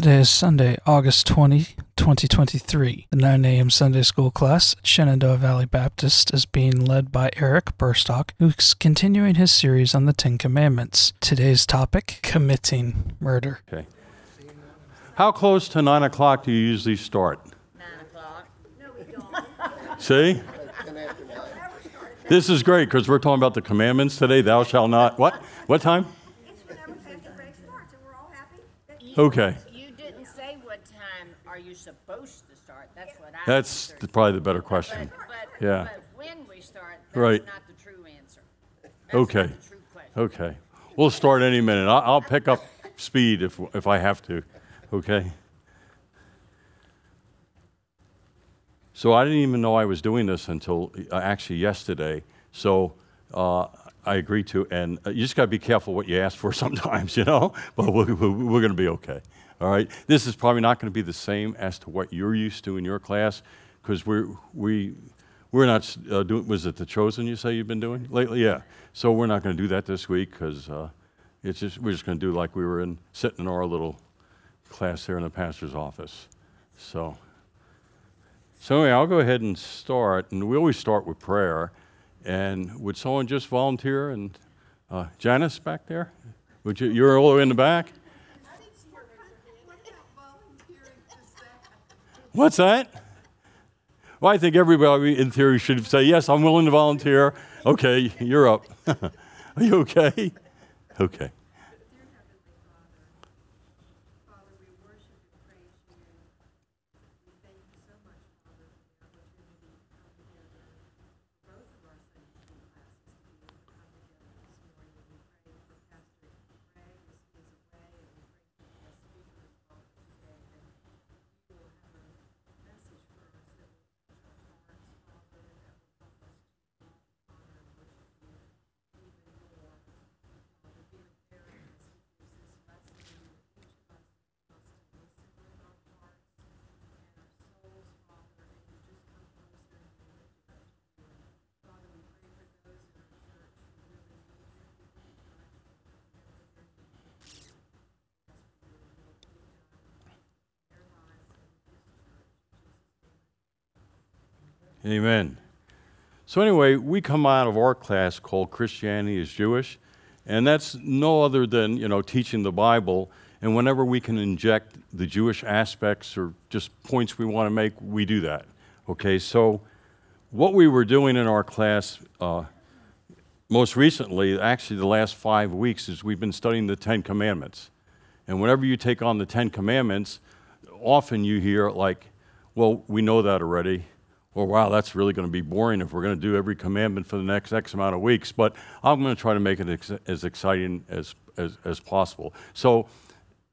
Today is Sunday, August 20, 2023. The 9 a.m. Sunday school class at Shenandoah Valley Baptist is being led by Eric Burstock, who's continuing his series on the Ten Commandments. Today's topic committing murder. Okay. How close to 9 o'clock do you usually start? Nine o'clock. No, we don't. See? This is great because we're talking about the commandments today. Thou shalt not. What? What time? It's whenever Pastor Greg starts, and we're all happy. Okay. You didn't say what time are you supposed to start. That's what I. That's answered. the- probably the better question. But, Yeah. but when we start, Right. that's not the true answer. That's Okay. not the true question. Okay. We'll start any minute. I'll, I'll pick up speed if, if I have to. Okay? So I didn't even know I was doing this until uh, actually yesterday. So uh, I agreed to, and uh, you just got to be careful what you ask for sometimes, you know? But we're, we're going to be okay. All right? This is probably not going to be the same as to what you're used to in your class because we're, we, we're not uh, doing, was it the chosen you say you've been doing lately? Yeah. So we're not going to do that this week because uh, it's just, we're just going to do like we were in, sitting in our little class there in the pastor's office. So. So anyway, I'll go ahead and start, and we always start with prayer. And would someone just volunteer? And uh, Janice back there, would you? You're all in the back. What's that? Well, I think everybody in theory should say yes. I'm willing to volunteer. Okay, you're up. Are you okay? Okay. Amen. So, anyway, we come out of our class called Christianity is Jewish, and that's no other than, you know, teaching the Bible. And whenever we can inject the Jewish aspects or just points we want to make, we do that. Okay, so what we were doing in our class uh, most recently, actually the last five weeks, is we've been studying the Ten Commandments. And whenever you take on the Ten Commandments, often you hear, like, well, we know that already. Or, wow, that's really going to be boring if we're going to do every commandment for the next X amount of weeks. But I'm going to try to make it ex- as exciting as, as, as possible. So,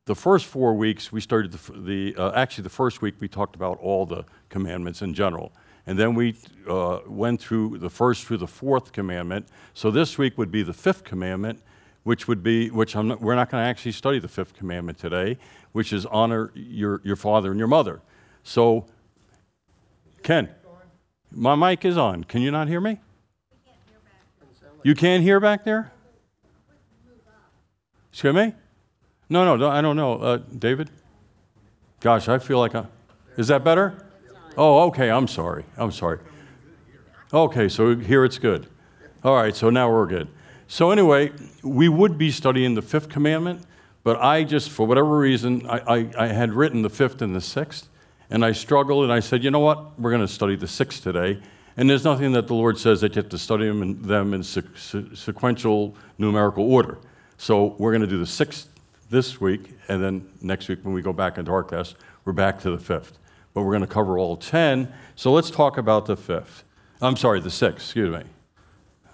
the first four weeks, we started the, the uh, actually, the first week we talked about all the commandments in general. And then we uh, went through the first through the fourth commandment. So, this week would be the fifth commandment, which would be, which not, we're not going to actually study the fifth commandment today, which is honor your, your father and your mother. So, Ken, my mic is on. Can you not hear me? You can't hear back there? Excuse me? No, no, I don't know. Uh, David? Gosh, I feel like I. Is that better? Oh, okay. I'm sorry. I'm sorry. Okay, so here it's good. All right, so now we're good. So, anyway, we would be studying the fifth commandment, but I just, for whatever reason, I, I, I had written the fifth and the sixth, and I struggled, and I said, you know what? We're going to study the sixth today. And there's nothing that the Lord says that you have to study them in, them in se- se- sequential numerical order. So, we're going to do the sixth this week, and then next week when we go back into our class, we're back to the fifth. But we're going to cover all 10. So, let's talk about the fifth. I'm sorry, the sixth, excuse me.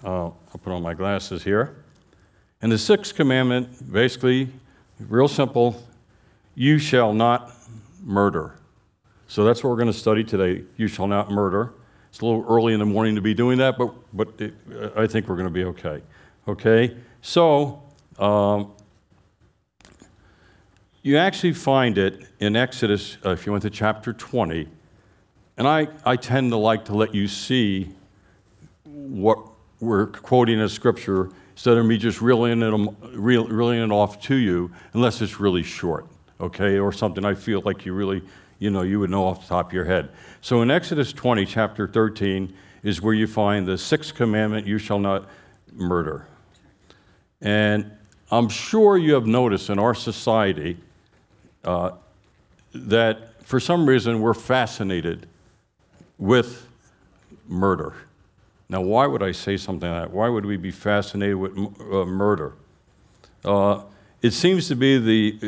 Uh, I'll put on my glasses here. And the sixth commandment, basically, real simple you shall not murder. So that's what we're going to study today. You shall not murder. It's a little early in the morning to be doing that, but, but it, I think we're going to be okay. Okay? So, um, you actually find it in Exodus, uh, if you went to chapter 20. And I, I tend to like to let you see what we're quoting as scripture instead of me just reeling it, reel- reeling it off to you, unless it's really short. okay, or something I feel like you really, you know, you would know off the top of your head. So in Exodus 20, chapter 13, is where you find the sixth commandment you shall not murder. And I'm sure you have noticed in our society uh, that for some reason we're fascinated with murder. Now, why would I say something like that? Why would we be fascinated with uh, murder? Uh, it seems to be the,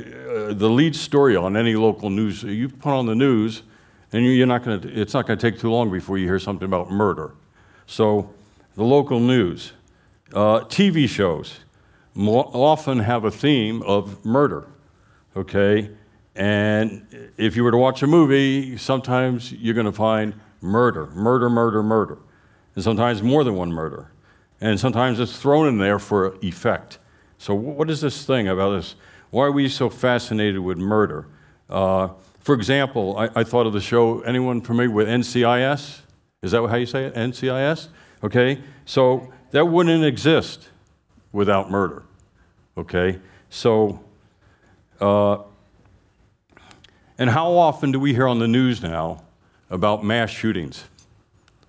uh, the lead story on any local news. You put on the news, and you're not going to, it's not going to take too long before you hear something about murder. So, the local news, uh, TV shows often have a theme of murder, okay? And if you were to watch a movie, sometimes you're going to find murder, murder, murder, murder. And sometimes more than one murder. And sometimes it's thrown in there for effect. So, what is this thing about this? Why are we so fascinated with murder? Uh, for example, I, I, thought of the show, anyone familiar with NCIS? Is that how you say it? NCIS? Okay? So, that wouldn't exist without murder. Okay? So, uh, and how often do we hear on the news now about mass shootings?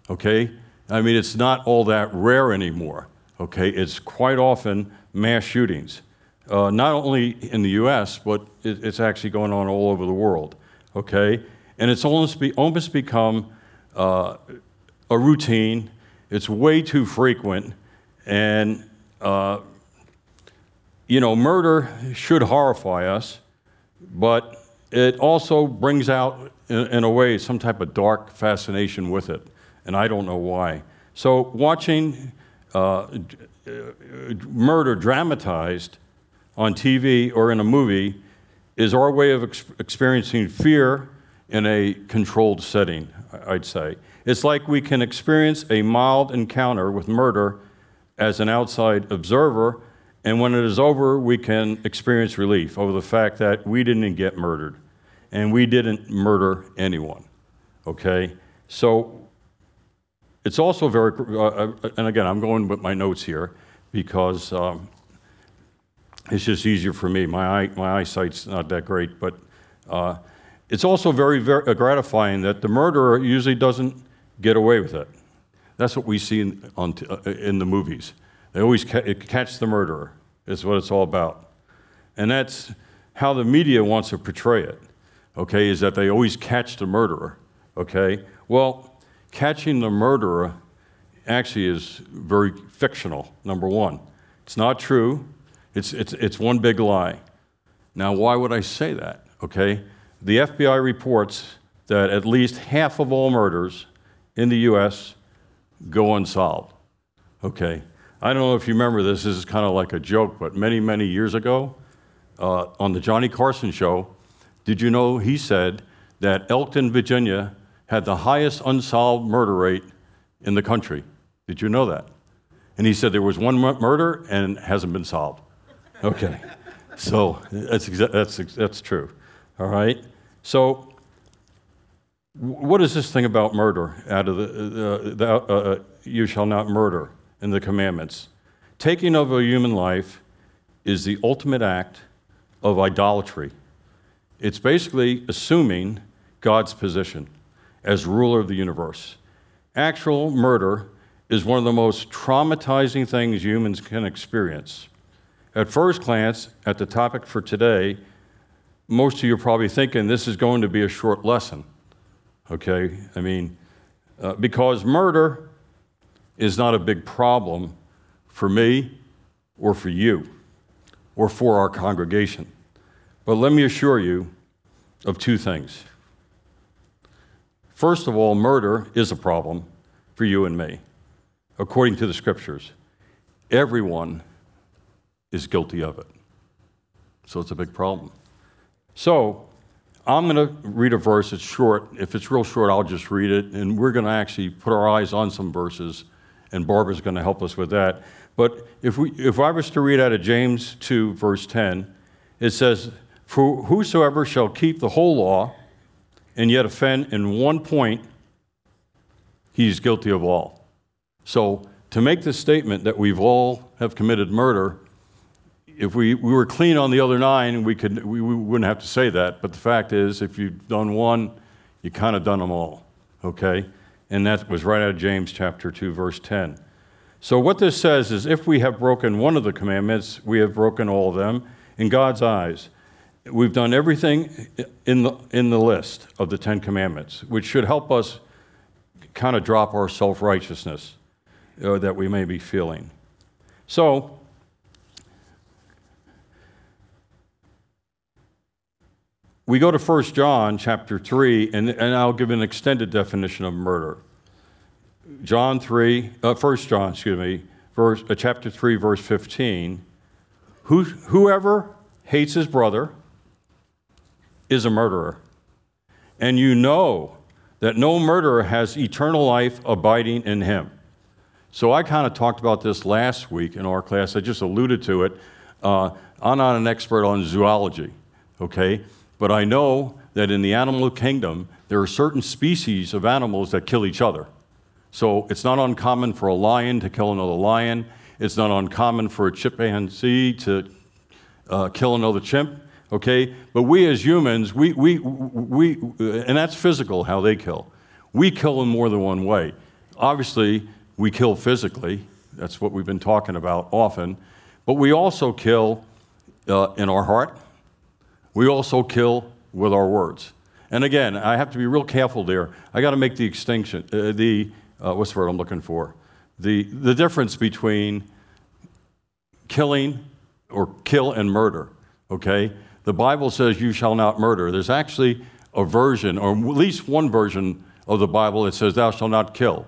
Okay? I mean, it's not all that rare anymore. Okay? It's quite often mass shootings, uh, not only in the US, but it, it's actually going on all over the world. Okay? And it's almost, be, almost become uh, a routine, it's way too frequent, and uh, you know, murder should horrify us, but it also brings out, in, in, a way, some type of dark fascination with it, and I don't know why. So, watching uh, murder dramatized on TV or in a movie is our way of ex- experiencing fear in a controlled setting, I'd say. It's like we can experience a mild encounter with murder as an outside observer and when it is over, we can experience relief over the fact that we didn't get murdered and we didn't murder anyone. Okay? So it's also very, uh, uh, and again, I'm going with my notes here because um, it's just easier for me. My, eye, my eyesight's not that great, but uh, it's also very, very gratifying that the murderer usually doesn't get away with it. That's what we see in, on uh, in the movies. They always ca- catch the murderer is what it's all about. And that's how the media wants to portray it, okay, is that they always catch the murderer, okay? Well, catching the murderer actually is very fictional, number one. It's not true, it's, it's, it's one big lie. Now, why would I say that, okay? The FBI reports that at least half of all murders in the U.S. go unsolved, okay? I don't know if you remember this, this is kind of like a joke, but many, many years ago uh, on the Johnny Carson show, did you know he said that Elkton, Virginia had the highest unsolved murder rate in the country? Did you know that? And he said there was one murder and hasn't been solved. Okay, so that's, that's, that's true. All right? So, what is this thing about murder out of the, uh, the uh, you shall not murder? in the commandments. Taking of a human life is the ultimate act of idolatry. It's basically assuming God's position as ruler of the universe. Actual murder is one of the most traumatizing things humans can experience. At first glance, at the topic for today, most of you are probably thinking this is going to be a short lesson. Okay? I mean, uh, because murder is not a big problem for me or for you or for our congregation. But let me assure you of two things. First of all, murder is a problem for you and me, according to the scriptures. Everyone is guilty of it. So it's a big problem. So I'm going to read a verse. It's short. If it's real short, I'll just read it. And we're going to actually put our eyes on some verses and Barbara's going to help us with that. But if, we, if I was to read out of James 2, verse 10, it says, For whosoever shall keep the whole law and yet offend in one point, he's guilty of all. So to make the statement that we've all have committed murder, if we, we were clean on the other nine, we, could, we, we wouldn't have to say that. But the fact is, if you've done one, you kind of done them all, okay? And that was right out of James chapter 2, verse 10. So, what this says is if we have broken one of the commandments, we have broken all of them in God's eyes. We've done everything in the, in the list of the Ten Commandments, which should help us kind of drop our self righteousness uh, that we may be feeling. So, we go to 1 John chapter 3, and, and I'll give an extended definition of murder. John 3, uh, 1 John, excuse me, verse, uh, chapter 3, verse 15. Who, whoever hates his brother is a murderer. And you know that no murderer has eternal life abiding in him. So I kind of talked about this last week in our class. I just alluded to it. Uh, I'm not an expert on zoology, okay? But I know that in the animal kingdom, there are certain species of animals that kill each other. So it's not uncommon for a lion to kill another lion. It's not uncommon for a chimpanzee to uh, kill another chimp, okay? But we as humans, we, we, we, and that's physical how they kill. We kill in more than one way. Obviously, we kill physically. That's what we've been talking about often. But we also kill uh, in our heart. We also kill with our words. And again, I have to be real careful there. I got to make the extinction, uh, the, uh, what's the word I'm looking for? The, the difference between killing or kill and murder, okay? The Bible says you shall not murder. There's actually a version, or at least one version of the Bible that says thou shalt not kill.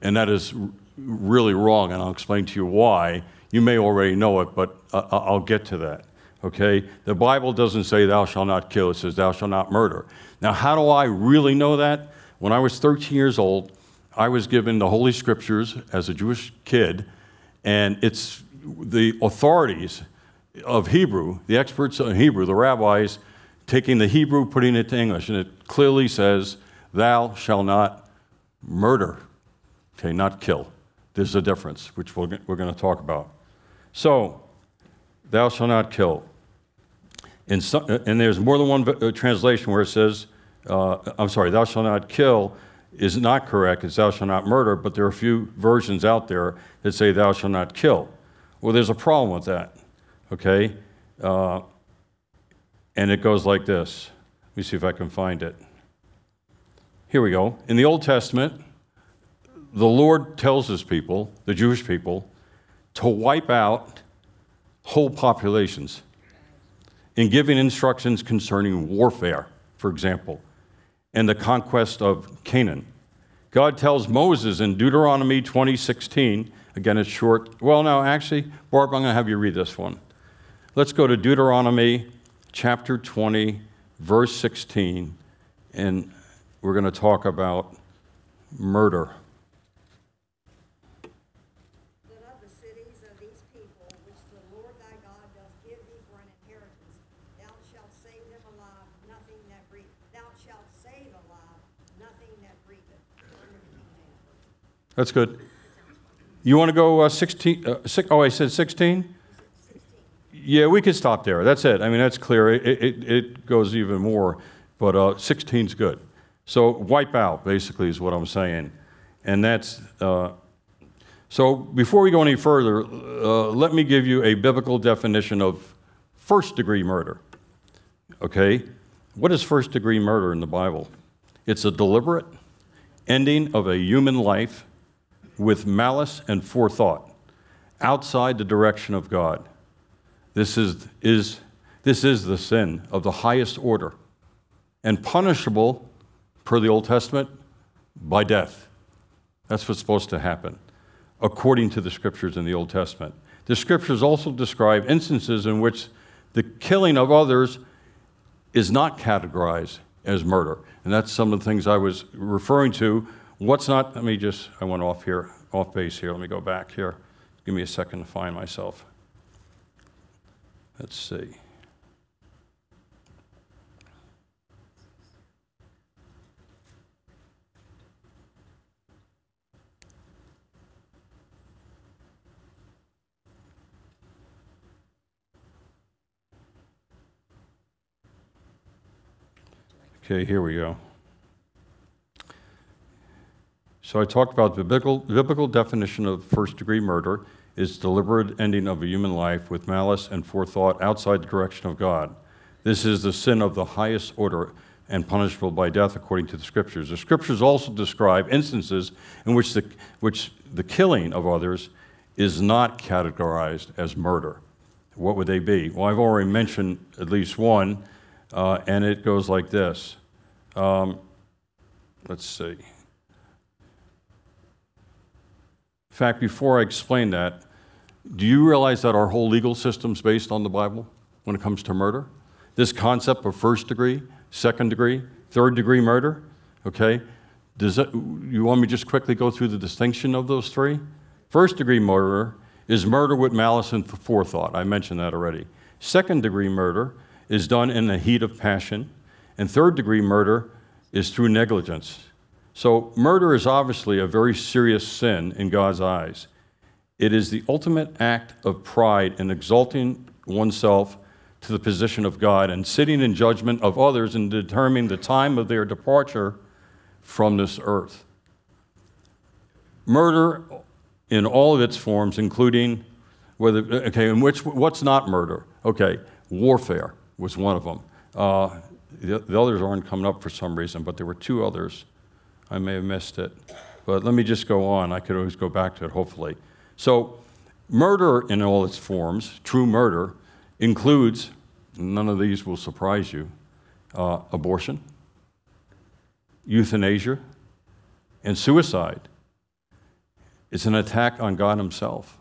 And that is really wrong, and I'll explain to you why. You may already know it, but I'll get to that. Okay? The Bible doesn't say thou shalt not kill, it says thou shalt not murder. Now, how do I really know that? When I was 13 years old, I was given the Holy Scriptures as a Jewish kid, and it's the authorities of Hebrew, the experts on Hebrew, the rabbis, taking the Hebrew, putting it to English, and it clearly says, Thou shalt not murder. Okay, not kill. There's a difference, which we're, we're going to talk about. So, thou shalt not kill. Some, and there's more than one uh, translation where it says, uh, I'm sorry, thou shalt not kill is not correct. It's thou shalt not murder, but there are a few versions out there that say thou shalt not kill. Well, there's a problem with that, okay? Uh, and it goes like this. Let me see if I can find it. Here we go. In the Old Testament, the Lord tells his people, the Jewish people, to wipe out whole populations in giving instructions concerning warfare, for example, and the conquest of Canaan. God tells Moses in Deuteronomy 20:16, again it's short. Well, no, actually, Barb, I'm going to have you read this one. Let's go to Deuteronomy chapter 20, verse 16, and we're going to talk about murder. that of the cities of these people, which the Lord thy God doth give thee for an inheritance, thou shalt save them alive, nothing that breath, thou shalt save alive, nothing that breatheth. Under the King James. That's good. You want to go uh, 16? Uh, six, oh, I said 16? Yeah, we could stop there. That's it. I mean, that's clear. It, it, it goes even more, but uh, 16 is good. So, wipe out, basically, is what I'm saying. And that's. Uh, so, before we go any further, uh, let me give you a biblical definition of first degree murder. Okay? What is first degree murder in the Bible? It's a deliberate ending of a human life with malice and forethought outside the direction of God. This is, is, this is the sin of the highest order and punishable, per the Old Testament, by death. That's what's supposed to happen, according to the scriptures in the Old Testament. The scriptures also describe instances in which the killing of others is not categorized as murder. And that's some of the things I was referring to. What's not, let me just, I went off here, off base here. Let me go back here. Give me a second to find myself. Let's see. Okay, here we go. So I talked about the biblical, biblical definition of first degree murder is deliberate ending of a human life with malice and forethought outside the direction of God. This is the sin of the highest order and punishable by death according to the scriptures. The scriptures also describe instances in which the, which the killing of others is not categorized as murder. What would they be? Well, I've already mentioned at least one, uh, and it goes like this. Um, let's see. In fact, before I explain that, do you realize that our whole legal system is based on the Bible when it comes to murder? This concept of first degree, second degree, third degree murder, okay? Does you want me to just quickly go through the distinction of those three? First degree murder is murder with malice and forethought. I mentioned that already. Second degree murder is done in the heat of passion. And third degree murder is through negligence. So, murder is obviously a very serious sin in God's eyes. It is the ultimate act of pride in exalting oneself to the position of God and sitting in judgment of others and determining the time of their departure from this earth. Murder in all of its forms, including whether, okay, in which, what's not murder? Okay, warfare was one of them. Uh, the, the others aren't coming up for some reason, but there were two others. I may have missed it. But let me just go on. I could always go back to it, hopefully. So, murder in all its forms, true murder, includes, none of these will surprise you, uh, abortion, euthanasia, and suicide. It's an attack on God Himself.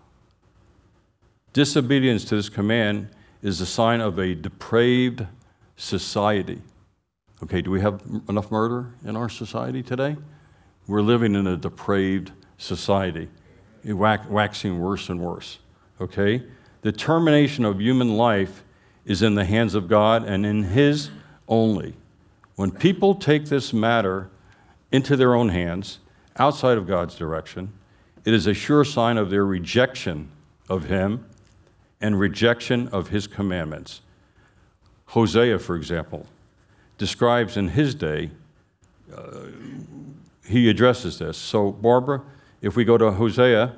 Disobedience to this command is a sign of a depraved society. Okay, do we have enough murder in our society today? We're living in a depraved society, waxing worse and worse. Okay? The termination of human life is in the hands of God and in His only. When people take this matter into their own hands, outside of God's direction, it is a sure sign of their rejection of Him and rejection of His commandments. Hosea, for example, describes in his day, uh, he addresses this. So, Barbara, if we go to Hosea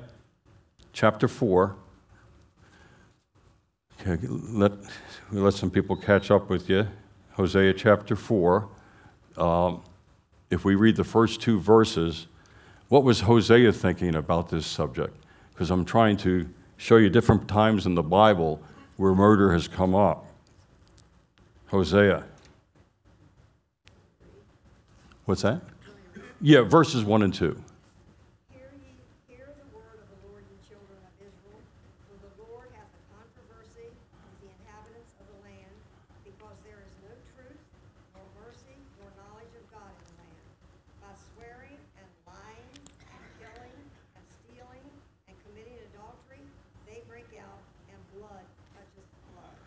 chapter 4, okay, let, let some people catch up with you. Hosea chapter 4. Um, if we read the first two verses, what was Hosea thinking about this subject? Because I'm trying to show you different times in the Bible where murder has come up. Hosea. What's that? Yeah, verses 1 and 2. Hear ye, hear the word of the Lord, ye children of Israel. For the Lord hath a controversy with the inhabitants of the land, because there is no truth, nor mercy, nor knowledge of God in the land. By swearing and lying, and killing, and stealing, and committing adultery, they break out, and blood touches blood.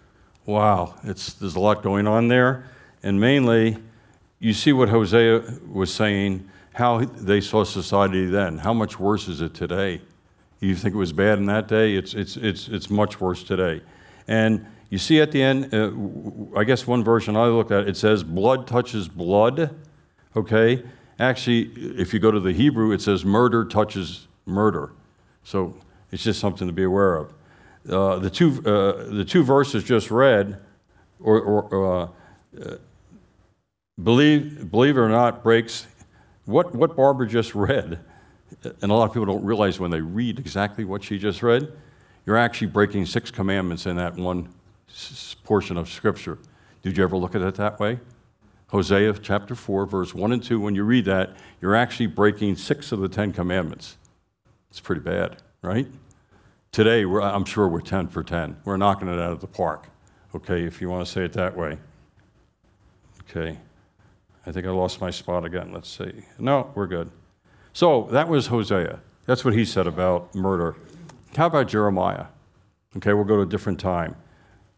Wow, it's, there's a lot going on there. And mainly, you see what Hosea was saying, how they saw society then. How much worse is it today? You think it was bad in that day? It's, it's, it's, it's much worse today. And you see at the end, uh, I guess one version I looked at, it says, blood touches blood. Okay? Actually, if you go to the Hebrew, it says, murder touches murder. So it's just something to be aware of. Uh, the, two, uh, the two verses just read, or, or uh, believe, believe it or not, breaks what, what Barbara just read. And a lot of people don't realize when they read exactly what she just read, you're actually breaking six commandments in that one portion of Scripture. Did you ever look at it that way? Hosea chapter 4, verse 1 and 2, when you read that, you're actually breaking six of the Ten Commandments. It's pretty bad, right? Today, I'm sure we're 10 for 10. We're knocking it out of the park, okay, if you want to say it that way. Okay. I think I lost my spot again. Let's see. No, we're good. So that was Hosea. That's what he said about murder. How about Jeremiah? Okay, we'll go to a different time.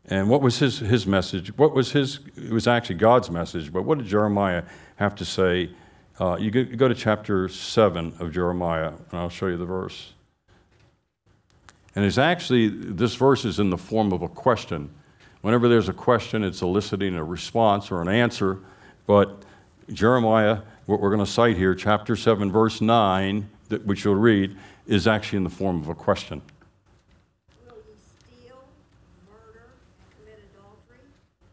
And what was his, his message? What was his, it was actually God's message, but what did Jeremiah have to say? Uh, you, go, you go to chapter 7 of Jeremiah, and I'll show you the verse. And it's actually, this verse is in the form of a question. Whenever there's a question, it's eliciting a response or an answer, but Jeremiah, what we're going to cite here, chapter 7, verse 9, that, which you'll read, is actually in the form of a question. Steal, murder, and adultery,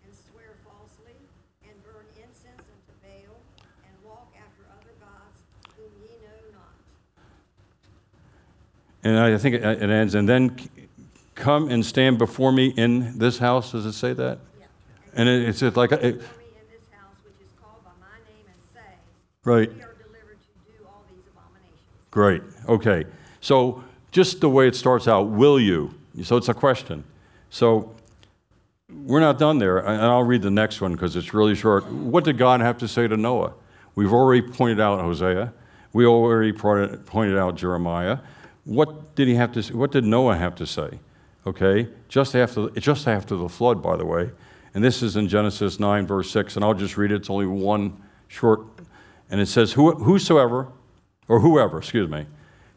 and swear falsely, and burn incense unto Baal, and walk after other gods whom ye know not? And I think it ends, and then come and stand before me in this house. Does it say that? And it's like, it, Before me in this house which is called by my name, and say, right. We are delivered to do all these abominations. Great. Okay. So just the way it starts out, will you? So it's a question. So we're not done there, and I'll read the next one because it's really short. What did God have to say to Noah? We've already pointed out Hosea. We already pointed out Jeremiah. What did he have to? Say? What did Noah have to say? Okay, just after just after the flood, by the way. And this is in Genesis 9, verse 6, and I'll just read it. It's only one short, and it says, "Whosoever, or whoever, excuse me,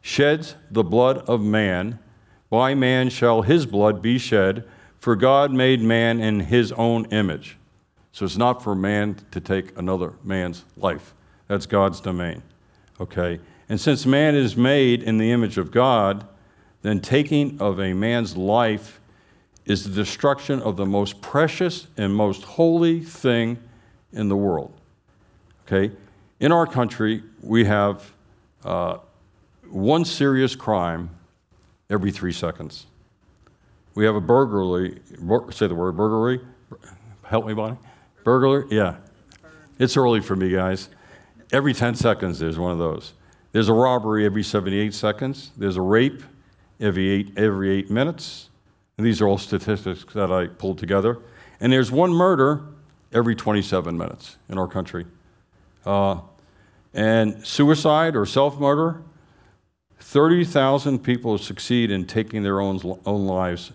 sheds the blood of man, by man shall his blood be shed, for God made man in his own image. So it's not for man to take another man's life. That's God's domain. Okay? And since man is made in the image of God, then taking of a man's life is the destruction of the most precious and most holy thing in the world. Okay? In our country, we have uh, one serious crime every three seconds. We have a burglary, bur- say the word burglary. Help me, Bonnie. Burglary? Yeah. It's early for me, guys. Every 10 seconds, there's one of those. There's a robbery every 78 seconds. There's a rape every eight, every eight minutes. And these are all statistics that I pulled together. And there's one murder every 27 minutes in our country. Uh, and suicide or self murder, 30,000 people succeed in taking their own, own lives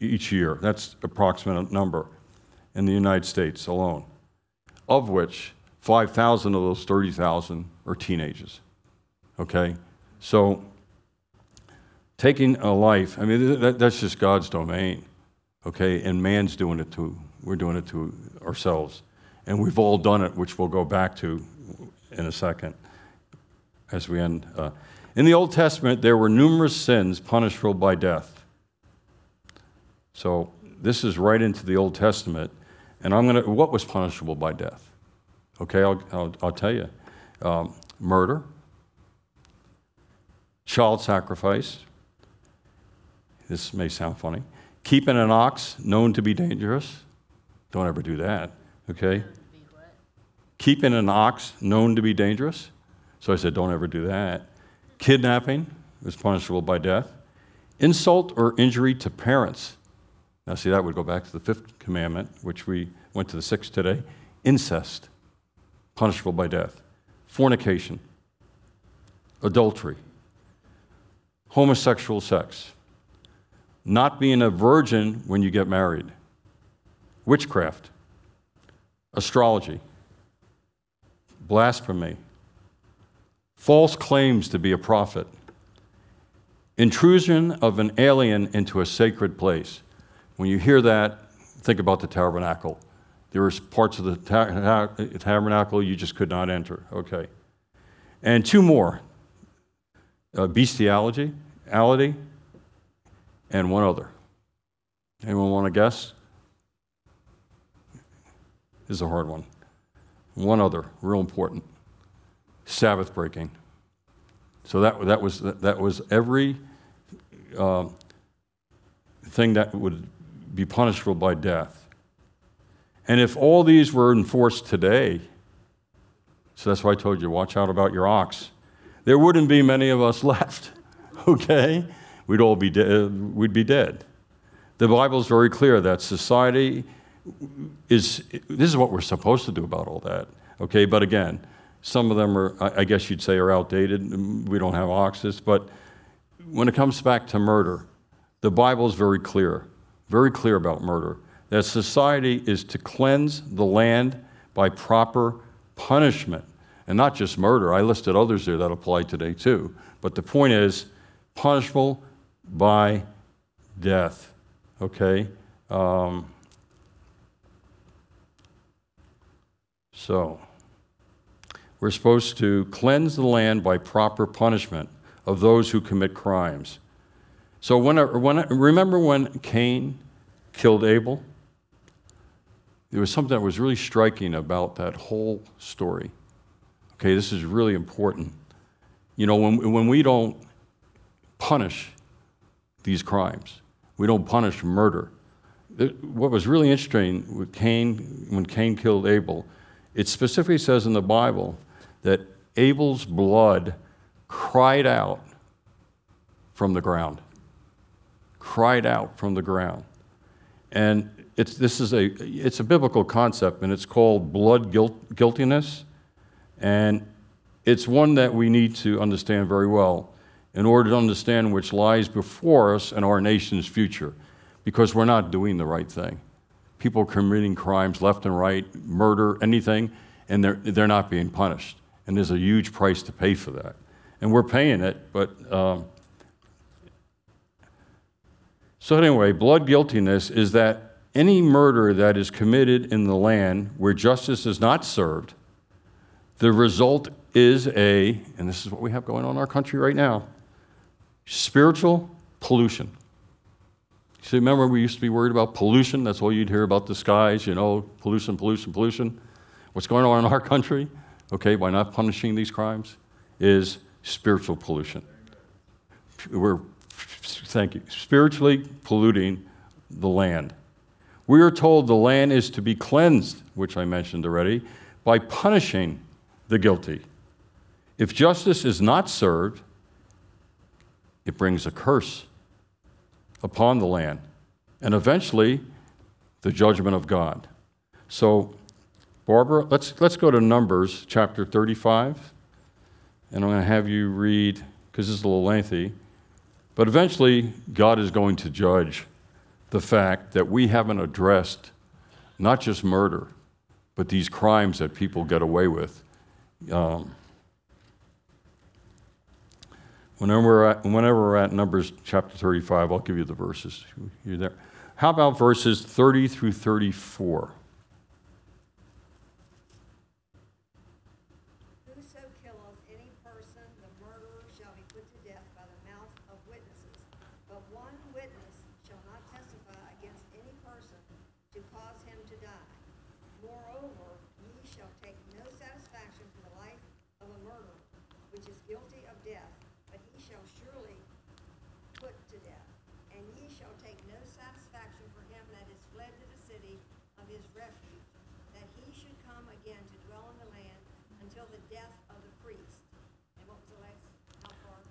each year. That's approximate number in the United States alone, of which 5,000 of those 30,000 are teenagers. Okay? So, taking a life, I mean, that, that's just God's domain. Okay? And man's doing it too. we're doing it to ourselves. And we've all done it, which we'll go back to in a second as we end. Uh, in the Old Testament, there were numerous sins punishable by death. So this is right into the Old Testament. And I'm going to, what was punishable by death? Okay, I'll, I'll, I'll tell you. Um, murder, child sacrifice. This may sound funny. Keeping an ox known to be dangerous. Don't ever do that. Okay? Keeping an ox known to be dangerous. So I said, don't ever do that. Kidnapping is punishable by death. Insult or injury to parents. Now, see, that would go back to the fifth commandment, which we went to the sixth today. Incest, punishable by death. Fornication, adultery, homosexual sex, not being a virgin when you get married, witchcraft, astrology, blasphemy, false claims to be a prophet, intrusion of an alien into a sacred place. When you hear that, think about the tabernacle. There were parts of the ta- ta- tabernacle you just could not enter. Okay. And two more uh, bestiality, ality, and one other. Anyone want to guess? This is a hard one. One other, real important Sabbath breaking. So that, that, was, that was every uh, thing that would be punishable by death. And if all these were enforced today, so that's why I told you, watch out about your ox, there wouldn't be many of us left, okay? We'd all be, de- we'd be dead. The Bible is very clear that society is, this is what we're supposed to do about all that, okay? But again, some of them are, I guess you'd say, are outdated. We don't have oxes. But when it comes back to murder, the Bible is very clear, very clear about murder, that society is to cleanse the land by proper punishment. And not just murder, I listed others there that apply today too. But the point is, punishable by death. Okay? Um, so. We're supposed to cleanse the land by proper punishment of those who commit crimes. So, when, when, remember when Cain killed Abel? There was something that was really striking about that whole story. Okay, this is really important. You know, when, when we don't punish these crimes, we don't punish murder. What was really interesting with Cain, when Cain killed Abel, it specifically says in the Bible that Abel's blood cried out from the ground. Cried out from the ground. And it's, this is a, it's a biblical concept, and it's called blood guilt, guiltiness. And it's one that we need to understand very well in order to understand which lies before us and our nation's future, because we're not doing the right thing. People committing crimes left and right, murder, anything, and they're, they're not being punished. And there's a huge price to pay for that. And we're paying it, but. Um, so, anyway, blood guiltiness is that any murder that is committed in the land where justice is not served, the result is a, and this is what we have going on in our country right now spiritual pollution. So remember, we used to be worried about pollution. That's all you'd hear about the skies, you know, pollution, pollution, pollution. What's going on in our country, okay, by not punishing these crimes, is spiritual pollution. We're, thank you, spiritually polluting the land. We are told the land is to be cleansed, which I mentioned already, by punishing the guilty. If justice is not served, it brings a curse upon the land and eventually the judgment of God. So, Barbara, let's, let's go to Numbers chapter 35. And I'm going to have you read, because this is a little lengthy, but eventually God is going to judge the fact that we haven't addressed not just murder, but these crimes that people get away with. Um, whenever, we're at, whenever we're at Numbers chapter 35, I'll give you the verses. You're there. How about verses 30 through 34?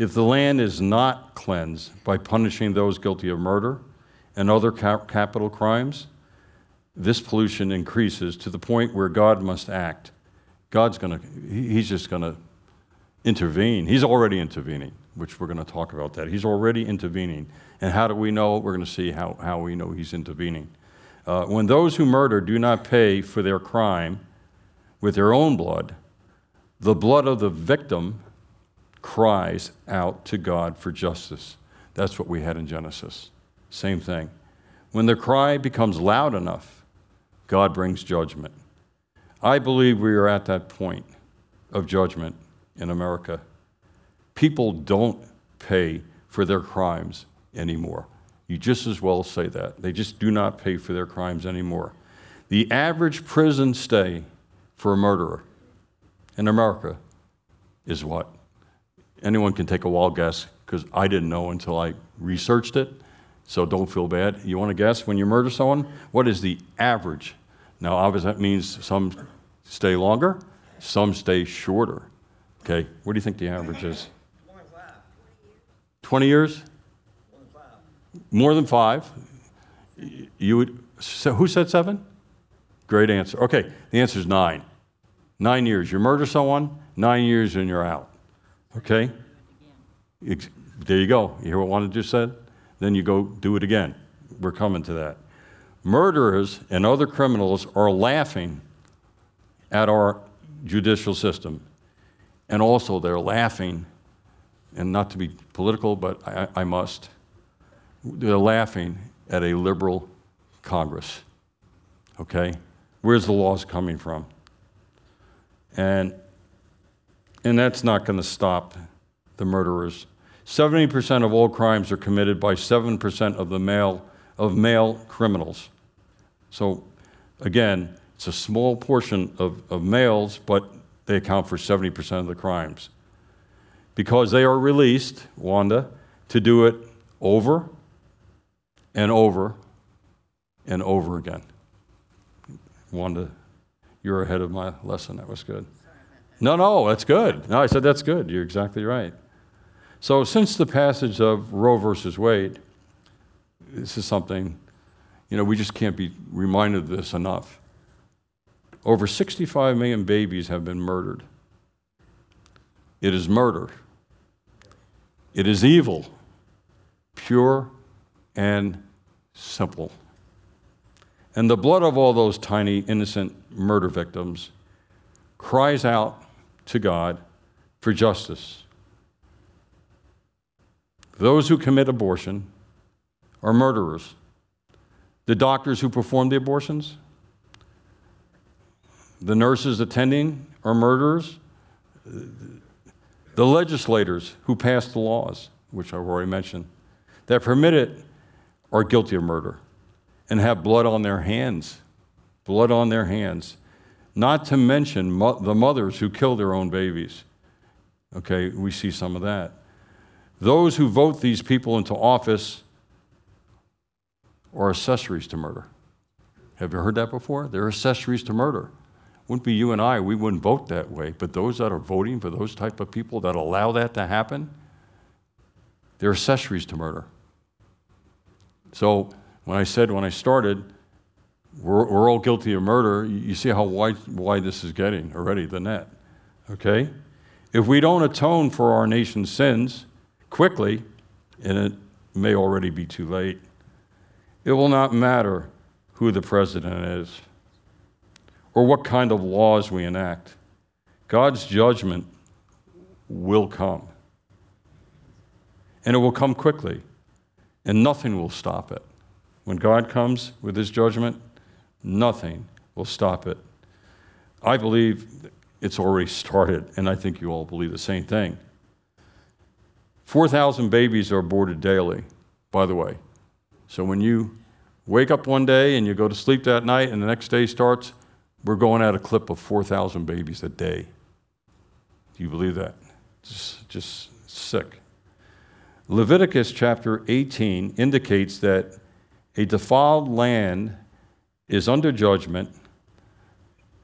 If the land is not cleansed by punishing those guilty of murder and other cap- capital crimes, this pollution increases to the point where God must act. God's going to, he's just going to intervene. He's already intervening, which we're going to talk about that. He's already intervening. And how do we know? We're going to see how, how we know he's intervening. Uh, when those who murder do not pay for their crime with their own blood, the blood of the victim cries out to God for justice. That's what we had in Genesis. Same thing. When the cry becomes loud enough, God brings judgment. I believe we are at that point of judgment in America. People don't pay for their crimes anymore. You just as well say that. They just do not pay for their crimes anymore. The average prison stay for a murderer in America is what? Anyone can take a wild guess because I didn't know until I researched it. So don't feel bad. You want to guess when you murder someone? What is the average? Now, obviously, that means some stay longer, some stay shorter. Okay, what do you think the average is? 20 years? More than five. You would, so who said seven? Great answer. Okay, the answer is nine. Nine years. You murder someone, nine years and you're out. Okay? There you go. You hear what Wanda just said? Then you go do it again. We're coming to that. Murderers and other criminals are laughing at our judicial system. And also, they're laughing, and not to be political, but I, I must, they're laughing at a liberal Congress. Okay? Where's the laws coming from? And, and that's not going to stop the murderers. 70% of all crimes are committed by 7% of the male, of male criminals. So again, it's a small portion of, of males, but they account for 70% of the crimes. Because they are released, Wanda, to do it over and over and over again. Wanda, you're ahead of my lesson. That was good. No, no, that's good. No, I said that's good. You're exactly right. So, since the passage of Roe versus Wade, this is something, you know, we just can't be reminded of this enough. Over 65 million babies have been murdered. It is murder. It is evil, pure and simple. And the blood of all those tiny, innocent murder victims cries out to God for justice. Those who commit abortion are murderers. The doctors who perform the abortions, the nurses attending are murderers. The legislators who pass the laws, which I've already mentioned, that permit it are guilty of murder and have blood on their hands. Blood on their hands. Not to mention mo- the mothers who kill their own babies. Okay, we see some of that. Those who vote these people into office are accessories to murder. Have you heard that before? They're accessories to murder. Wouldn't be you and I, we wouldn't vote that way. But those that are voting for those type of people that allow that to happen, they're accessories to murder. So when I said when I started, we're, we're all guilty of murder, you see how wide, wide this is getting already, the net. Okay? If we don't atone for our nation's sins quickly, and it may already be too late, it will not matter who the president is or what kind of laws we enact. God's judgment will come. And it will come quickly, and nothing will stop it. When God comes with his judgment, nothing will stop it. I believe it's already started, and I think you all believe the same thing. 4,000 babies are aborted daily, by the way. So when you wake up one day and you go to sleep that night and the next day starts, we're going at a clip of 4,000 babies a day. Do you believe that? Just, just sick. Leviticus chapter 18 indicates that a defiled land is under judgment.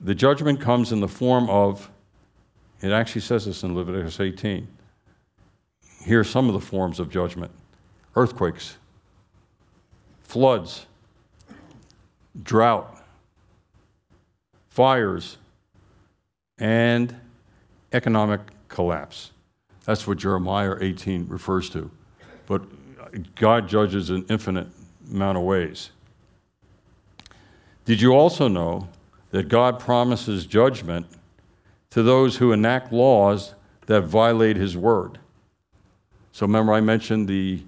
The judgment comes in the form of, it actually says this in Leviticus 18. Here are some of the forms of judgment earthquakes, floods, drought, fires, and economic collapse. That's what Jeremiah 18 refers to. But God judges in infinite amount of ways. Did you also know that God promises judgment to those who enact laws that violate his word? So remember I mentioned the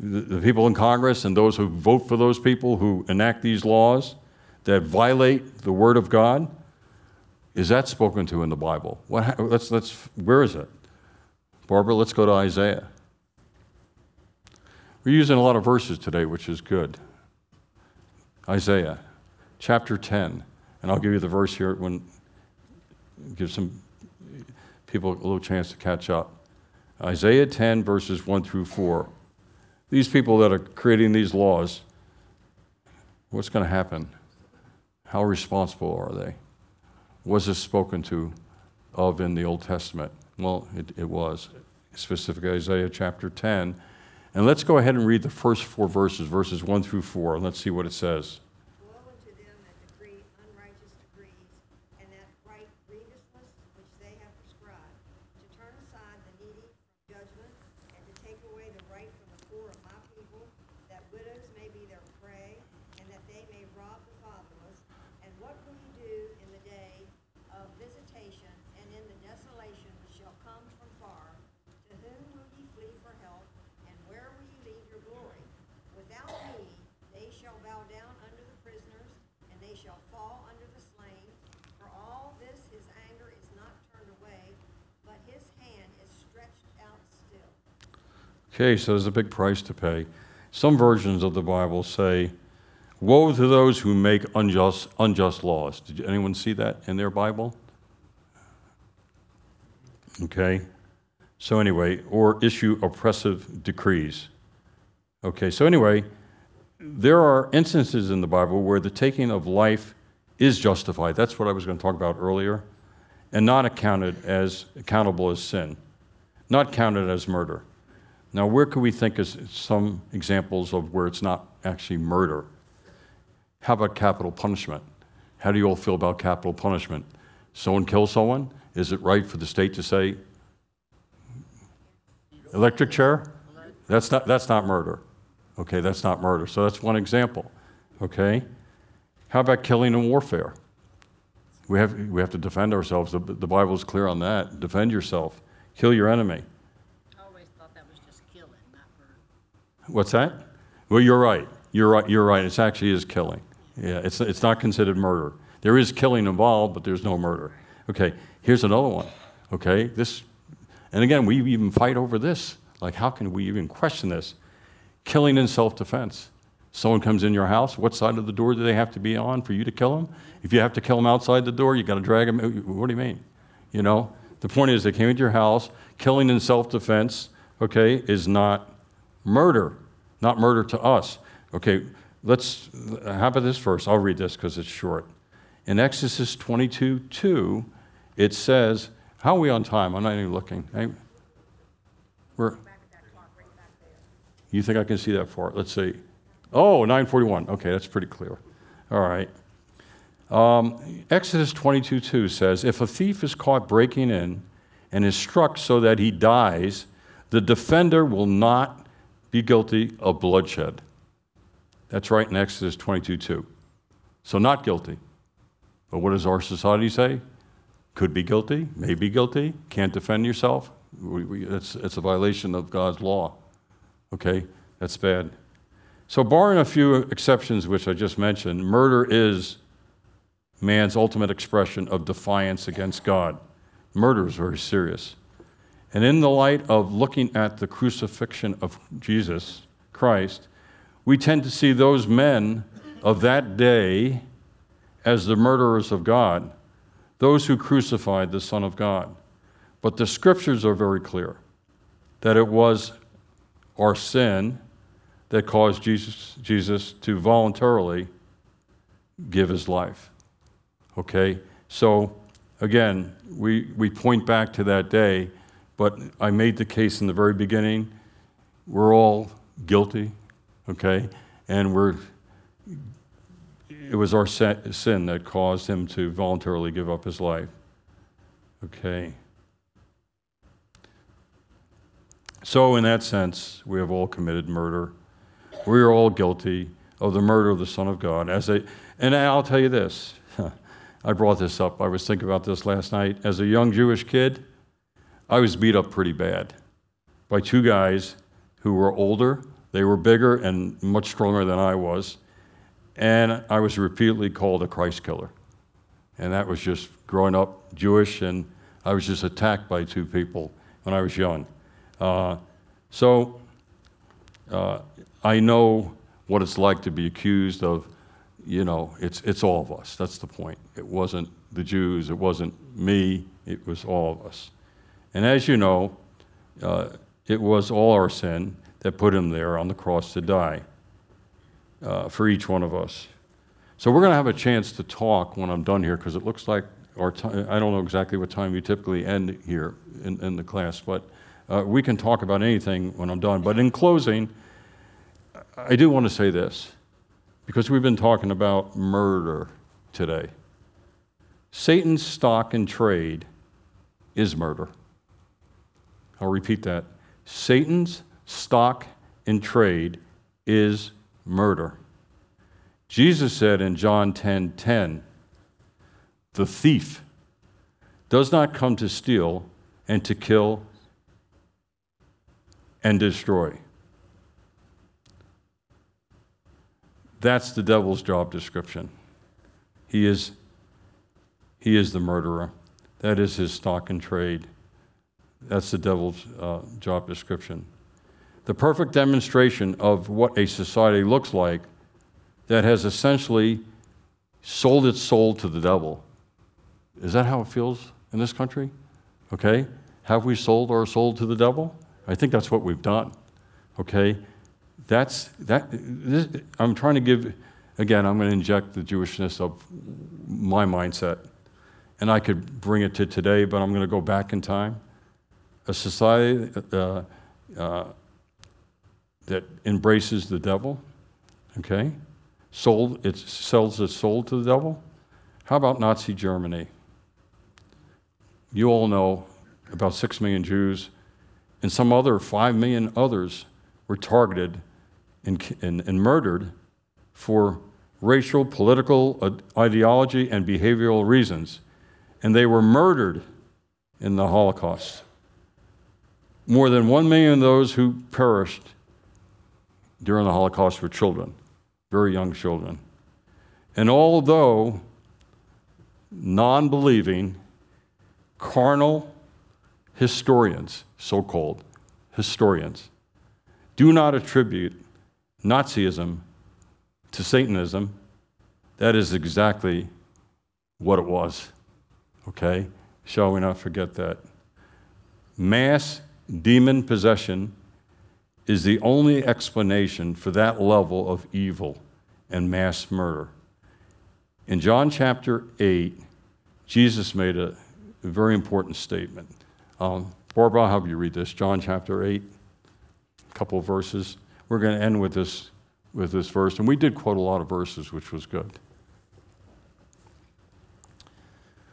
the, people in Congress and those who vote for those people who enact these laws that violate the word of God? Is that spoken to in the Bible? What, let's, let's, where is it? Barbara, let's go to Isaiah. We're using a lot of verses today, which is good. Isaiah chapter 10. And I'll give you the verse here when give some people a little chance to catch up. Isaiah 10, verses 1 through 4. These people that are creating these laws, what's going to happen? How responsible are they? Was this spoken to of in the Old Testament? Well, it, it was, specifically Isaiah chapter 10. And let's go ahead and read the first four verses, verses 1 through 4, and let's see what it says. Woe unto them that decree unrighteous decrees, and that write grievousness which they have prescribed, to turn aside the needy from judgment, Okay, so there's a big price to pay. Some versions of the Bible say, Woe to those who make unjust, unjust laws. Did anyone see that in their Bible? Okay. So, anyway, or issue oppressive decrees. Okay, so anyway, there are instances in the Bible where the taking of life is justified. That's what I was going to talk about earlier. And not accounted as accountable as sin, not counted as murder. Now, where could we think of some examples of where it's not actually murder? How about capital punishment? How do you all feel about capital punishment? Someone kills someone? Is it right for the state to say, electric chair? That's not, that's not murder. Okay, that's not murder. So that's one example. Okay? How about killing in warfare? We have, we have to defend ourselves. The, the Bible is clear on that. Defend yourself, kill your enemy. I always thought that was just killing, not murder. What's that? Well, you're right. You're right. You're right. It actually is killing. Yeah, it's, it's not considered murder. There is killing involved, but there's no murder. Okay, here's another one. Okay, this, and again, we even fight over this. Like, how can we even question this? Killing in self defense. Someone comes in your house, what side of the door do they have to be on for you to kill them? If you have to kill them outside the door, you got to drag them. What do you mean? You know, the point is they came into your house. Killing in self defense, okay, is not murder, not murder to us. Okay, let's, how about this verse? I'll read this because it's short. In Exodus 22 2, it says, how are we on time? I'm not even looking. Hey, we're, you think I can see that far? Let's see. Oh, 941. Okay, that's pretty clear. All right. Um, Exodus 22 2 says, If a thief is caught breaking in and is struck so that he dies, the defender will not be guilty of bloodshed. That's right in Exodus 22 2. So, not guilty. But what does our society say? Could be guilty, may be guilty, can't defend yourself. We, we, it's, it's a violation of God's law. Okay, that's bad. So, barring a few exceptions, which I just mentioned, murder is man's ultimate expression of defiance against God. Murder is very serious. And in the light of looking at the crucifixion of Jesus Christ, we tend to see those men of that day as the murderers of God, those who crucified the Son of God. But the scriptures are very clear that it was our sin that caused Jesus, Jesus to voluntarily give his life. Okay? So, again, we, we point back to that day, but I made the case in the very beginning. We're all guilty, okay? And we're, it was our sin that caused him to voluntarily give up his life. Okay? So, in that sense, we have all committed murder. We are all guilty of the murder of the Son of God. As a, and I'll tell you this. I brought this up. I was thinking about this last night. As a young Jewish kid, I was beat up pretty bad by two guys who were older. They were bigger and much stronger than I was. And I was repeatedly called a Christ killer. And that was just growing up Jewish, and I was just attacked by two people when I was young. Uh, so uh, I know what it's like to be accused of, you know, it's, it's all of us. That's the point. It wasn't the Jews, it wasn't me, it was all of us. And as you know, uh, it was all our sin that put him there on the cross to die uh, for each one of us. So we're going to have a chance to talk when I'm done here because it looks like our time, I don't know exactly what time you typically end here in, in the class, but uh, we can talk about anything when I'm done. But in closing, I do want to say this because we've been talking about murder today. Satan's stock and trade is murder. I'll repeat that. Satan's stock and trade is murder. Jesus said in John 10:10, 10, 10, "The thief does not come to steal and to kill and destroy." That's the devil's job description. He is he is the murderer. That is his stock and trade. That's the devil's uh, job description. the perfect demonstration of what a society looks like that has essentially sold its soul to the devil. Is that how it feels in this country? Okay? Have we sold our soul to the devil? I think that's what we've done. Okay? That's that this, I'm trying to give again, I'm going to inject the Jewishness of my mindset. And I could bring it to today, but I'm going to go back in time. A society uh, uh, that embraces the devil, okay? Sold, it sells its soul to the devil. How about Nazi Germany? You all know about six million Jews, and some other five million others were targeted and, and, and murdered for racial, political uh, ideology, and behavioral reasons. And they were murdered in the Holocaust. More than one million of those who perished during the Holocaust were children, very young children. And although non believing, carnal historians, so called historians, do not attribute Nazism to Satanism, that is exactly what it was. Okay? Shall we not forget that? Mass demon possession is the only explanation for that level of evil and mass murder. In John chapter 8, Jesus made a, very important statement. Um, Barbara, I'll you read this. John chapter 8, a couple of verses. We're going to end with this, with this verse. And we did quote a lot of verses, which was good.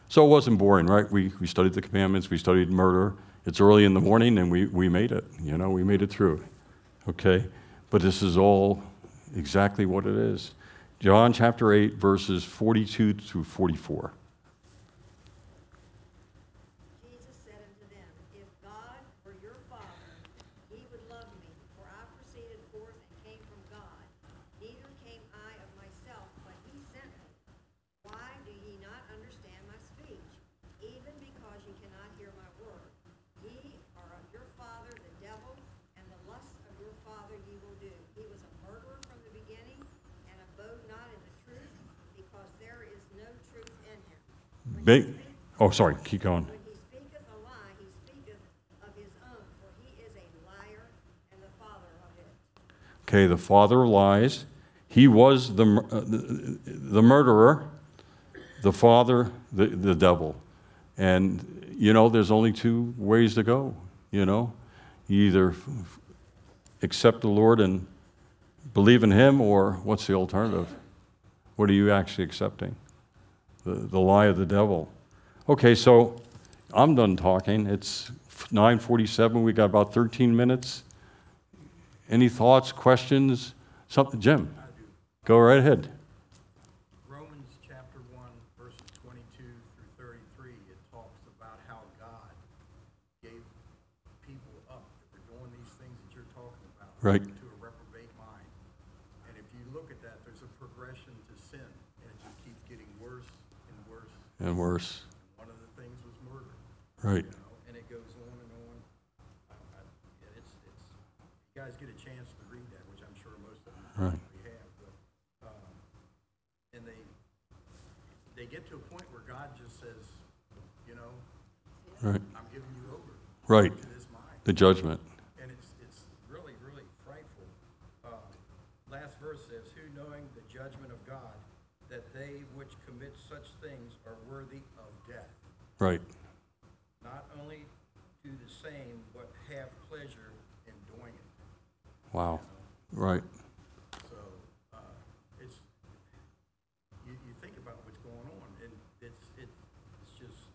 So it wasn't boring, right? We, we studied the commandments, we studied murder. It's early in the morning, and we, we made it. You know, we made it through. Okay? But this is all exactly what it is. John chapter 8, verses 42 through 44. Jesus said unto them, If God were your Father, he would love me, for I proceeded forth and came from God. Neither came I of myself, but he sent me. Why do ye not understand my speech? Even because ye cannot hear my word. Ye are of your father the devil, and the lusts of your father ye will do. He was a murderer from the beginning, and abode not in the truth, because there is no truth in him. When he Big, speak- oh, sorry, keep going. when he speaketh a lie, he speaketh of his own, for he is a liar and the father of it. Okay, the father of lies. He was the, uh, the, the murderer, the father, the, the devil. And, you know, there's only two ways to go, you know? You either f- f- accept the Lord and believe in Him, or what's the alternative? What are you actually accepting? The, the lie of the devil. Okay, so I'm done talking. It's 9:47. We got about 13 minutes. Any thoughts, questions? Something, Jim? Go right ahead. Romans chapter 1, verses 22 through 33, it talks about how God gave people up that were doing these things that you're talking about Right. to a reprobate mind. And if you look at that, there's a progression to sin, and it just keeps getting worse and worse. And worse. One of the things was murder, Right. you know, and it goes on and on. I, I, yeah, it's, it's, you guys get a chance to read that, which I'm sure most of them Right. probably have, but, um, and they, they get to a point where God just says, you know, Right. I'm giving you over Right. to this mind. The judgment. And it's, it's really, really frightful. Uh, Last verse says, Who knowing the judgment of God, that they which commit such things are worthy of death, Right. not only do the same, but have pleasure in doing it. Wow. Right. So, uh, it's, you, you think about what's going on, and it's, it, it's just,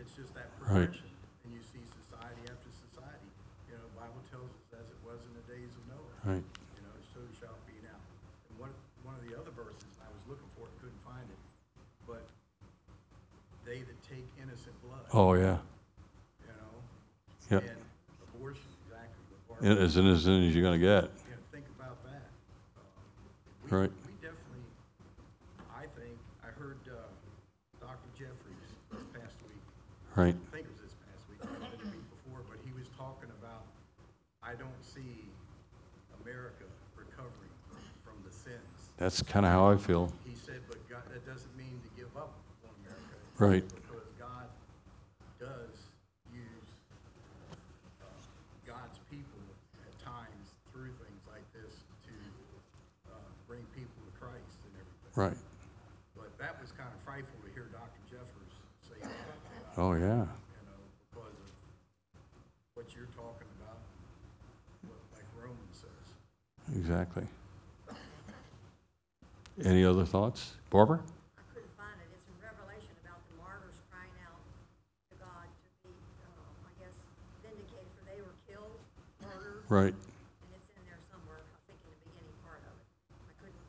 it's just that Right. progression. And you see society after society, you know, the Bible tells us as it was in the days of Noah. Right. You know, so shall it be now. And one, one of the other verses, I was looking for it, couldn't find it, but they that take innocent blood, Oh, yeah. you know? Yeah. And abortion, exactly, what It- Barbara, As innocent as you're going to get. you know, think about that. Um, we- Right. We definitely, I think, I heard, uh, Dr. Jeffress this past week, Right. I think it was this past week, maybe the week before, but he was talking about, I don't see America recovering from the sins. That's kind of how I feel. He said, but God, that doesn't mean to give up on America. Right. Because God does use uh, God's people at times through things like this to uh, bring people to Christ and everything. Right. But that was kind of frightful to hear Dr. Jeffress say that, about, Oh, yeah. you know, because of what you're talking about, what, like Romans says. Exactly. Any other thoughts? Barbara? I couldn't find it. It's in Revelation about the martyrs crying out to God to be, uh, I guess, vindicated, for they were killed, murdered, Right. and it's in there somewhere, I think in the beginning part of it. I couldn't,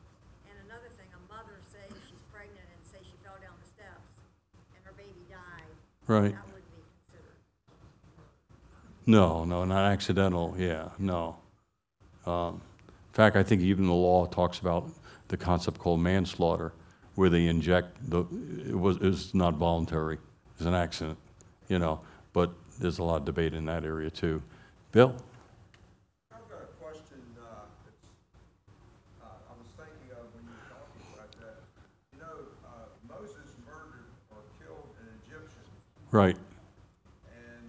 and another thing, a mother say she's pregnant and say she fell down the steps and her baby died. Right. No, no, not accidental. Yeah, no. Um, in fact, I think even the law talks about the concept called manslaughter, where they inject the, it was, it's not voluntary, it's an accident, you know, but there's a lot of debate in that area too. Bill? I've got a question, uh, it's, uh, I was thinking of when you were talking about that. You know, uh, Moses murdered or killed an Egyptian Right, and,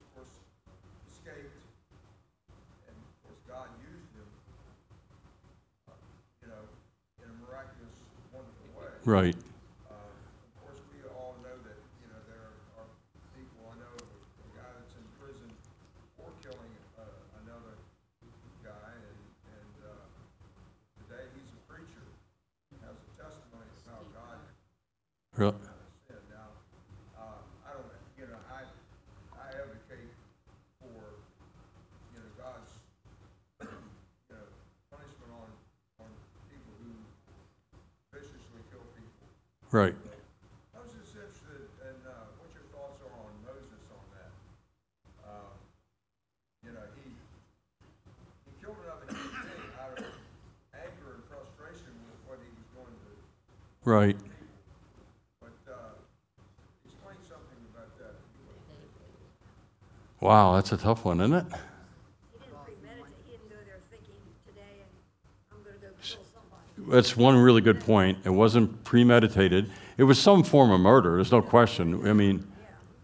of course, escaped. And of course, God used him, uh, you know, in a miraculous, wonderful way. right, Uh, Of course, we all know that, you know, there are people, I know a guy that's in prison for killing uh, another guy, and, and uh, today he's a preacher, has a testimony of how God Re- sin. Now, uh, I don't, you know, I, I advocate for, you know, God's, you know, punishment on, on people who viciously kill people. Right. I was just interested in uh, what your thoughts are on Moses on that. Uh, You know, he, he killed another human being out of anger and frustration with what he was going to Right. But uh, explain something about that. Wow, that's a tough one, isn't it? That's one really good point. It wasn't premeditated. It was some form of murder, there's no question. I mean,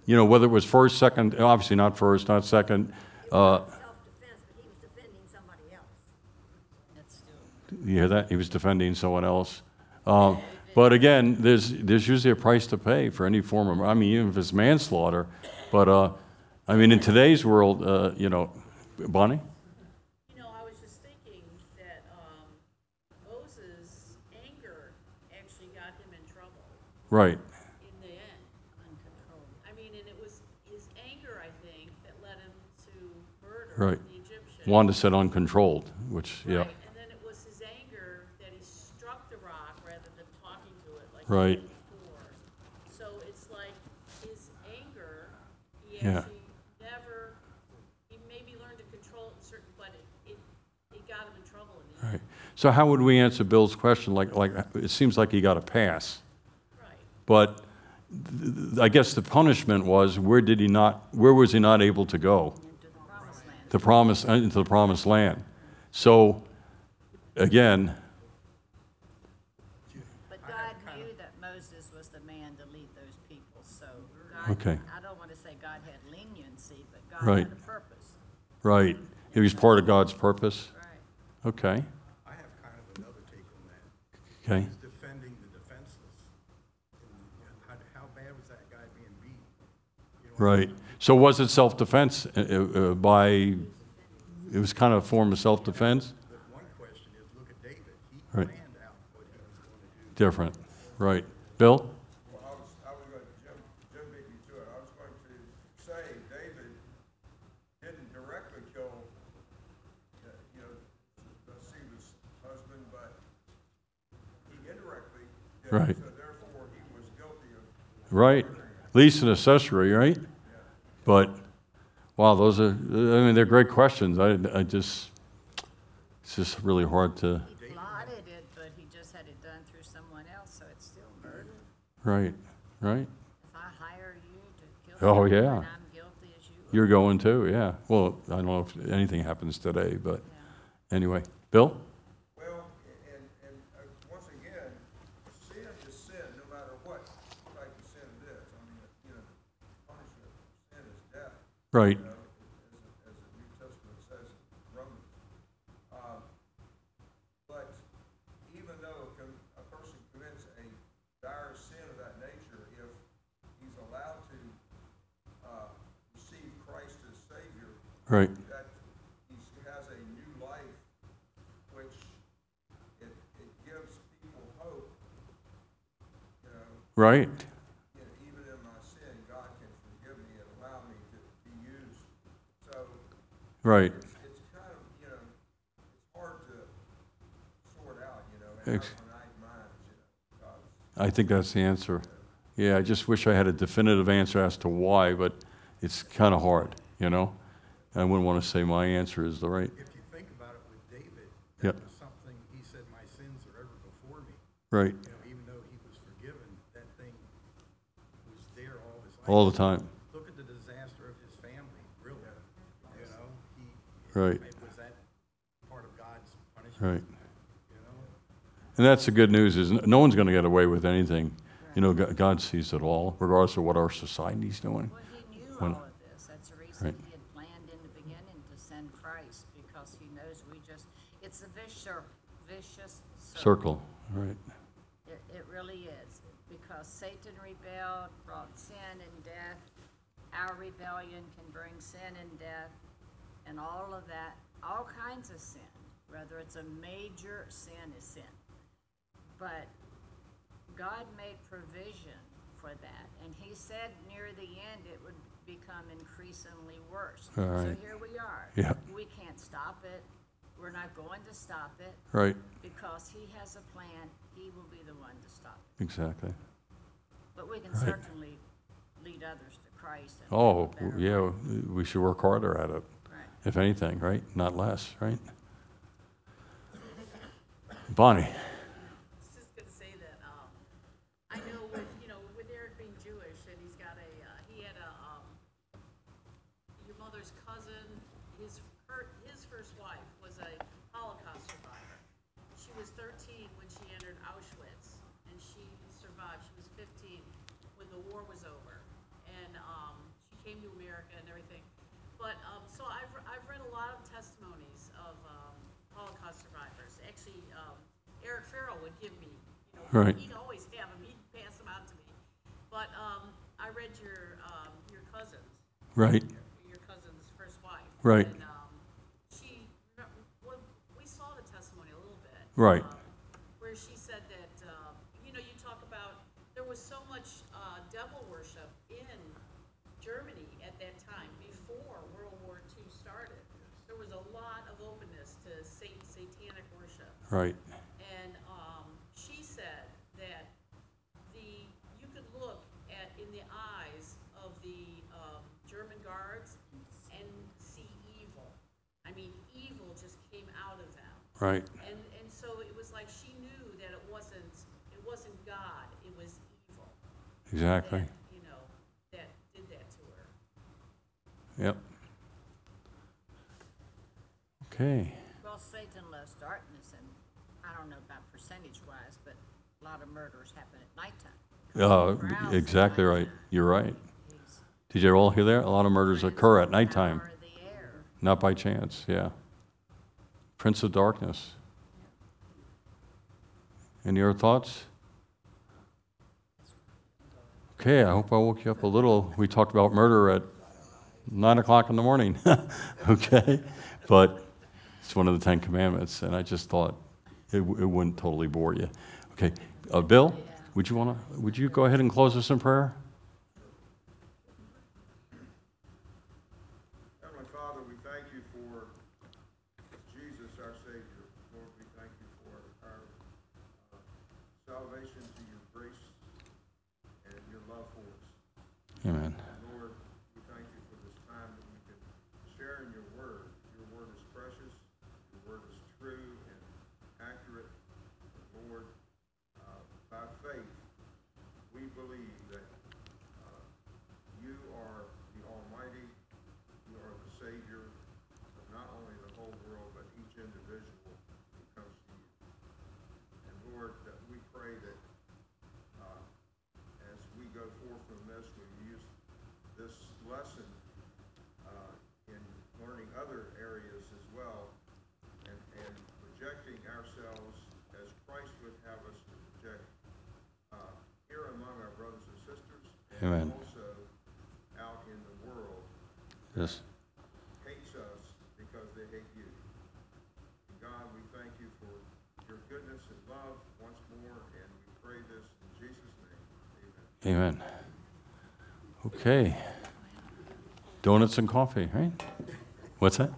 you know, whether it was first, second, obviously not first, not second. Uh, Self-defense, but he was defending somebody else. You hear that? He was defending someone else. Um, but again, there's, there's usually a price to pay for any form of, I mean, even if it's manslaughter. But, uh, I mean, in today's world, uh, you know, Bonnie? You know, I was just thinking that um, Moses' anger actually got him in trouble Right, in the end. Uncontrolled. I mean, and it was his anger, I think, that led him to murder Right. the Egyptian. Wanda said uncontrolled, which, yeah, Right, and then it was his anger that he struck the rock rather than talking to it like Right. he did before. So it's like his anger, he Yeah. actually never, he maybe learned to control it in certain, but it, it, it got him in trouble in the end. right. So how would we answer Bill's question? Like, like, it seems like he got a pass. Right. But th- th- I guess the punishment was, where did he not, where was he not able to go? Into the promised land. The promise, uh, into the promised land. So, again, But God knew that Moses was the man to lead those people, so God, Okay. I don't want to say God had leniency, but God Right. had a purpose. right, he was part of God's purpose. Right. Okay, I have kind of another take on that. okay, He's defending the defenseless. And How, how bad was that guy being beat? You know, right. So was it self-defense uh, uh, by, it was kind of a form of self-defense? The one question is, look at David. He Right. planned out what he was going to do. Different, right. Bill? Well, I was, I was going, Jim, Jim beat me to it. I was going to say David didn't directly kill, uh, you know, Bathsheba's husband, but he indirectly did. Right. So therefore, he was guilty of Right, at least an accessory, right? But, wow, those are, I mean, they're great questions. I, I just, it's just really hard to, He plotted it, but he just had it done through someone else, so it's still murder. right, right? If I hire you to kill Oh, someone yeah. and I'm guilty as you You're going too, yeah. Well, I don't know if anything happens today, but anyway. Bill? Well, and, and, uh, once again, sin is sin, no matter what type of sin it is. I mean, you know, the punishment of sin is death. Right, you know, as, as the New Testament says in Romans. Um, But even though com- a person commits a dire sin of that nature, if he's allowed to, uh, receive Christ as Savior, right, that he has a new life, which it, it gives people hope, you know, right, you know, even in my sin, God can forgive me and allow me to be used. So right. it's, kind of, you know, it's hard to sort out, you know, our Ex- minds, you know, I think that's the answer. Yeah, I just wish I had a definitive answer as to why, but it's kind of hard, you know? I wouldn't want to say my answer is the right. If you think about it with David, Yep. was something, he said, my sins are ever before me. Right, You know, even though he was forgiven, that thing was there all his life. all the time, Look at the disaster of his family, really. You know, he. Right. Was that part of God's punishment? right. You know? And that's the good news is no one's going to get away with anything. You know, God sees it all, regardless of what our society's doing. Well, he knew When- all of this. That's the reason Right. he had planned in the beginning to send Christ, because he knows we just, it's a vicious, vicious circle. Circle, right, It, it really is, because Satan rebelled, brought sin and death. Our rebellion can bring sin and death, and all of that, all kinds of sin, whether it's a major sin is sin. But God made provision for that, and he said near the end it would become increasingly worse. All So here we are. Yeah. We can't stop it. We're not going to stop it right, because he has a plan, he will be the one to stop it. exactly. But we can Right. certainly lead others to Christ. Oh, live a better yeah, we should work harder at it, Right. If anything, right? Not less, right? Bonnie? I was just gonna say that, um, I know with, you know, with Eric being Jewish and he's got a, uh, he had a, um, your mother's cousin, his, her, his first wife was a Holocaust survivor. She was thirteen when she entered Auschwitz and she survived. She was fifteen when the war was over. And, um, she came to America and everything. But, um, so I've, I've read a lot of testimonies of, um, Holocaust survivors. Actually, um, Eric Farrell would give me, you know, Right. he'd always have them, he'd pass them out to me. But, um, I read your, um, your cousin's, Right, your cousin's first wife. Right. And, um, she, well, we saw the testimony a little bit. Right. um, Where she said that, um, you know, you talk about, there was so much, uh, devil worship in Germany at that time, before World War II started. There was a lot of openness to sat- satanic worship. right, And um, she said that the you could look at in the eyes of the um, German guards and see evil. I mean, evil just came out of them. Right, And and so it was like she knew that it wasn't it wasn't God, it was evil. exactly. That, you know, that did that to her. Yep. Okay, Well, Satan loves darkness, and I don't know about percentage wise, but a lot of murders happen at nighttime. uh, Prowls exactly right. nighttime. You're right. He's Did you all hear that? A lot of murders occur at nighttime, power of the air. not by chance, yeah. Prince of Darkness. Any other thoughts? Okay, I hope I woke you up a little. We talked about murder at nine o'clock in the morning, okay? But it's one of the Ten Commandments, and I just thought it, it wouldn't totally bore you. Okay, uh, Bill, would you want to, would you go ahead and close us in prayer? Heavenly Father, we thank you for Jesus, our Savior. Lord, we thank you for our uh, salvation to your grace and your love for us. Amen. Lord, we thank you for this time that we can share in your word. Your word is precious, your word is true and accurate. Lord, uh, by faith, we believe that uh, you are the Almighty projecting ourselves as Christ would have us to project uh, here among our brothers and sisters, Amen. and also out in the world Yes. hates us because they hate you. And God, we thank you for your goodness and love once more, and we pray this in Jesus' name. Amen. Amen. Okay. Donuts and coffee, right? What's that?